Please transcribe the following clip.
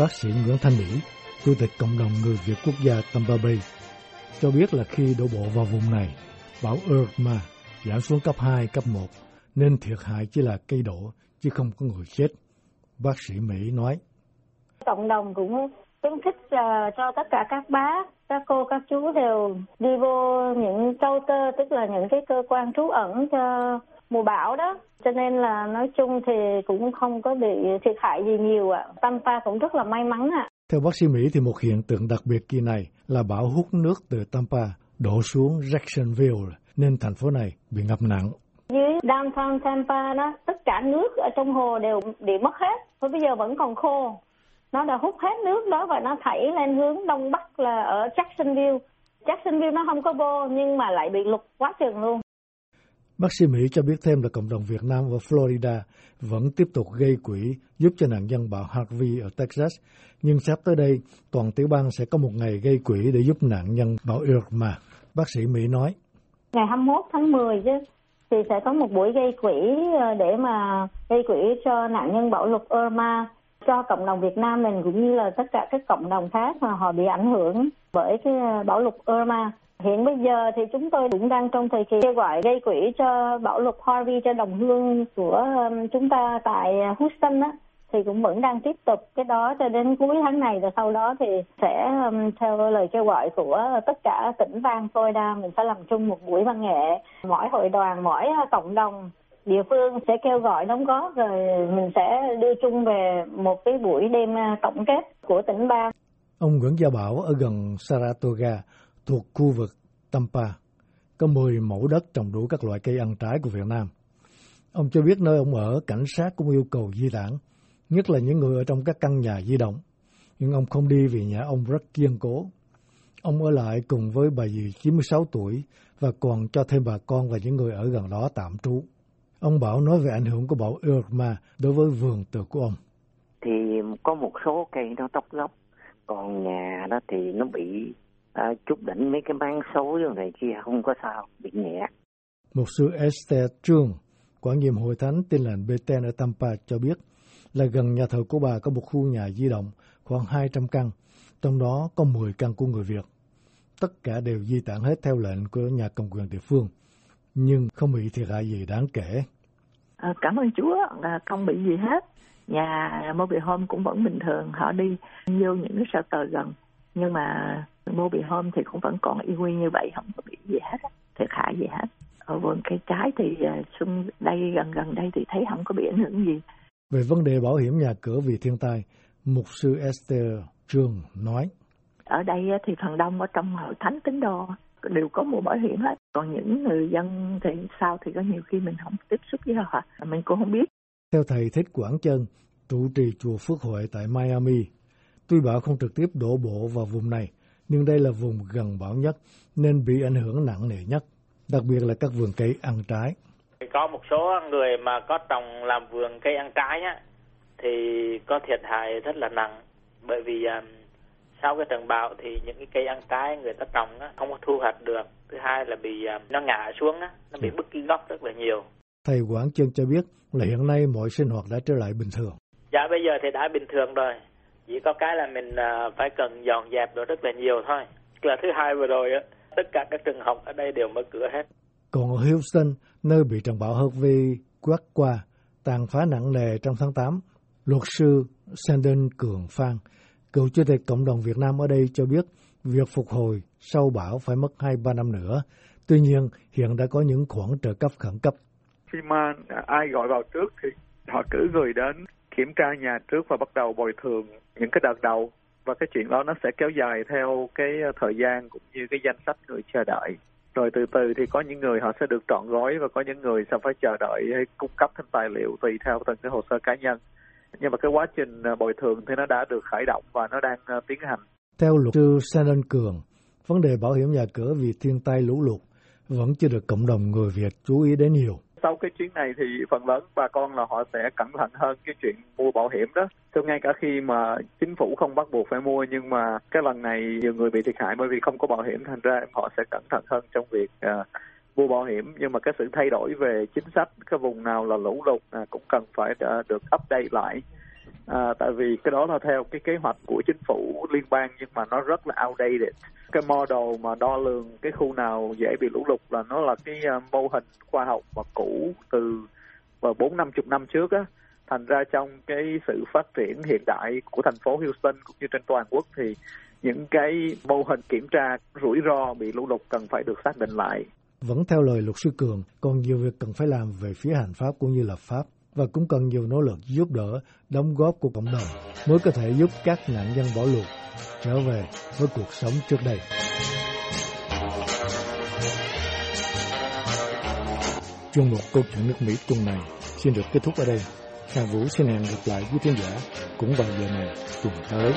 bác sĩ Nguyễn Thanh Mỹ, Chủ tịch Cộng đồng Người Việt Quốc gia Tampa Bay, cho biết là khi đổ bộ vào vùng này, bão Irma giảm xuống cấp 2, cấp 1, nên thiệt hại chỉ là cây đổ, chứ không có người chết. Bác sĩ Mỹ nói. Cộng đồng cũng khuyến khích uh, cho tất cả các bác, các cô, các chú đều đi vô những châu tơ, tức là những cái cơ quan trú ẩn cho mùa bão đó. Cho nên là nói chung thì cũng không có bị thiệt hại gì nhiều ạ. À. Tampa cũng rất là may mắn ạ. À. Theo bác sĩ Mỹ thì một hiện tượng đặc biệt kỳ này là bão hút nước từ Tampa đổ xuống Jacksonville nên thành phố này bị ngập nặng. Dưới downtown Tampa đó, tất cả nước ở trong hồ đều bị mất hết. Thôi bây giờ vẫn còn khô. Nó đã hút hết nước đó và nó thảy lên hướng đông bắc là ở Jacksonville. Jacksonville nó không có vô nhưng mà lại bị lục quá chừng luôn. Bác sĩ Mỹ cho biết thêm là cộng đồng Việt Nam ở Florida vẫn tiếp tục gây quỹ giúp cho nạn nhân bão Harvey ở Texas, nhưng sắp tới đây, toàn tiểu bang sẽ có một ngày gây quỹ để giúp nạn nhân bão Irma. Bác sĩ Mỹ nói. Ngày 21 tháng 10 chứ, thì sẽ có một buổi gây quỹ ờ, để mà gây quỹ cho nạn nhân bão lụt Irma cho cộng đồng Việt Nam mình cũng như là tất cả các cộng đồng khác mà họ bị ảnh hưởng bởi cái ờ, bão lụt Irma. Hiện bây giờ thì chúng tôi cũng đang trong thời kỳ kêu gọi gây quỹ cho bảo luật Harvey cho đồng hương của um, chúng ta tại Houston á. Thì cũng vẫn đang tiếp tục. Cái đó cho đến cuối tháng này rồi sau đó thì sẽ um, theo lời kêu gọi của tất cả tỉnh bang Florida, mình sẽ làm chung một buổi văn nghệ. Mỗi hội đoàn, mỗi cộng đồng địa phương sẽ kêu gọi đóng góp rồi mình sẽ đưa chung về một cái buổi đêm à, tổng kết của tỉnh bang. Ông Nguyễn Gia Bảo ở gần Saratoga thuộc khu vực Tampa, có 10 mẫu đất trồng đủ các loại cây ăn trái của Việt Nam. Ông cho biết nơi ông ở, cảnh sát cũng yêu cầu di tản, nhất là những người ở trong các căn nhà di động. Nhưng ông không đi vì nhà ông rất kiên cố. Ông ở lại cùng với bà dì 96 tuổi và còn cho thêm bà con và những người ở gần đó tạm trú. Ông Bảo nói về ảnh hưởng của bão Irma đối với vườn tược của ông. Thì có một số cây nó tóc gốc, còn nhà đó thì nó bị à, chút đỉnh mấy cái mang xấu rồi này kia không có sao bị nhẹ một sư Esther Trương quản nhiệm hội thánh tin lành Bethel ở Tampa cho biết là gần nhà thờ của bà có một khu nhà di động khoảng 200 căn, trong đó có 10 căn của người Việt. Tất cả đều di tản hết theo lệnh của nhà cầm quyền địa phương, nhưng không bị thiệt hại gì đáng kể. À, cảm ơn Chúa, là không bị gì hết. Nhà Mobile Home cũng vẫn bình thường, họ đi vô những cái shelter gần. Nhưng mà Mobile Home thì cũng vẫn còn y nguyên như vậy, không có bị gì hết, thiệt hại gì hết. Ở vườn cây trái thì uh, xung đây gần gần đây thì thấy không có bị ảnh hưởng gì. Về vấn đề bảo hiểm nhà cửa vì thiên tai, mục sư Esther Trương nói. Ở đây thì phần đông ở trong hội thánh tín đồ đều có mua bảo hiểm hết. Còn những người dân thì sao thì có nhiều khi mình không tiếp xúc với họ, mình cũng không biết. Theo thầy Thích Quảng Trân, trụ trì chùa Phước Hội tại Miami, tuy bão không trực tiếp đổ bộ vào vùng này, nhưng đây là vùng gần bão nhất nên bị ảnh hưởng nặng nề nhất, đặc biệt là các vườn cây ăn trái. Có một số người mà có trồng làm vườn cây ăn trái á, thì có thiệt hại rất là nặng bởi vì um, sau cái trận bão thì những cái cây ăn trái người ta trồng á, không có thu hoạch được. Thứ hai là bị um, nó ngã xuống á, nó bị ừ. bứt cái gốc rất là nhiều. Thầy Quảng Trân cho biết là hiện nay mọi sinh hoạt đã trở lại bình thường. Dạ bây giờ thì đã bình thường rồi chỉ có cái là mình à, phải cần dọn dẹp được rất là nhiều thôi là thứ hai vừa rồi á tất cả các trường học ở đây đều mở cửa hết còn ở Houston nơi bị trận bão Harvey quét qua tàn phá nặng nề trong tháng 8 luật sư Sandon Cường Phan cựu chủ tịch cộng đồng Việt Nam ở đây cho biết việc phục hồi sau bão phải mất 2-3 năm nữa. Tuy nhiên, hiện đã có những khoản trợ cấp khẩn cấp. Khi mà ai gọi vào trước thì họ cử người đến kiểm tra nhà trước và bắt đầu bồi thường những cái đợt đầu. Và cái chuyện đó nó sẽ kéo dài theo cái ờ, thời gian cũng như cái danh sách người chờ đợi. Rồi từ từ thì có những người họ sẽ được trọn gói và có những người sẽ phải chờ đợi hay cung cấp thêm tài liệu tùy theo từng cái hồ sơ cá nhân. Nhưng mà cái quá trình ờ, bồi thường thì nó đã được khởi động và nó đang ờ, tiến hành. Theo luật sư Shannon Cường, vấn đề bảo hiểm nhà cửa vì thiên tai lũ lụt vẫn chưa được cộng đồng người Việt chú ý đến nhiều sau cái chuyến này thì phần lớn bà con là họ sẽ cẩn thận hơn cái chuyện mua bảo hiểm đó. Cho ngay cả khi mà chính phủ không bắt buộc phải mua nhưng mà cái lần này nhiều người bị thiệt hại bởi vì không có bảo hiểm thành ra họ sẽ cẩn thận hơn trong việc uh, mua bảo hiểm nhưng mà cái sự thay đổi về chính sách cái vùng nào là lũ lụt à, cũng cần phải à, được update lại à, tại vì cái đó là theo cái kế hoạch của chính phủ liên bang nhưng mà nó rất là outdated. Cái model mà đo lường cái khu nào dễ bị lũ lụt là nó là cái à, mô hình khoa học mà cũ từ vào bốn năm chục năm trước á. Thành ra trong cái sự phát triển hiện đại của thành phố Houston cũng như trên toàn quốc thì những cái mô hình kiểm tra rủi ro bị lũ lụt cần phải được xác định lại. Vẫn theo lời luật sư Cường, còn nhiều việc cần phải làm về phía hành pháp cũng như lập pháp và cũng cần nhiều nỗ lực giúp đỡ, đóng góp của cộng đồng mới có thể giúp các nạn nhân bỏ lụt trở về với cuộc sống trước đây. Chuyên mục câu chuyện nước Mỹ tuần này xin được kết thúc ở đây. Hà Vũ xin hẹn gặp lại quý khán giả cũng vào giờ này tuần tới.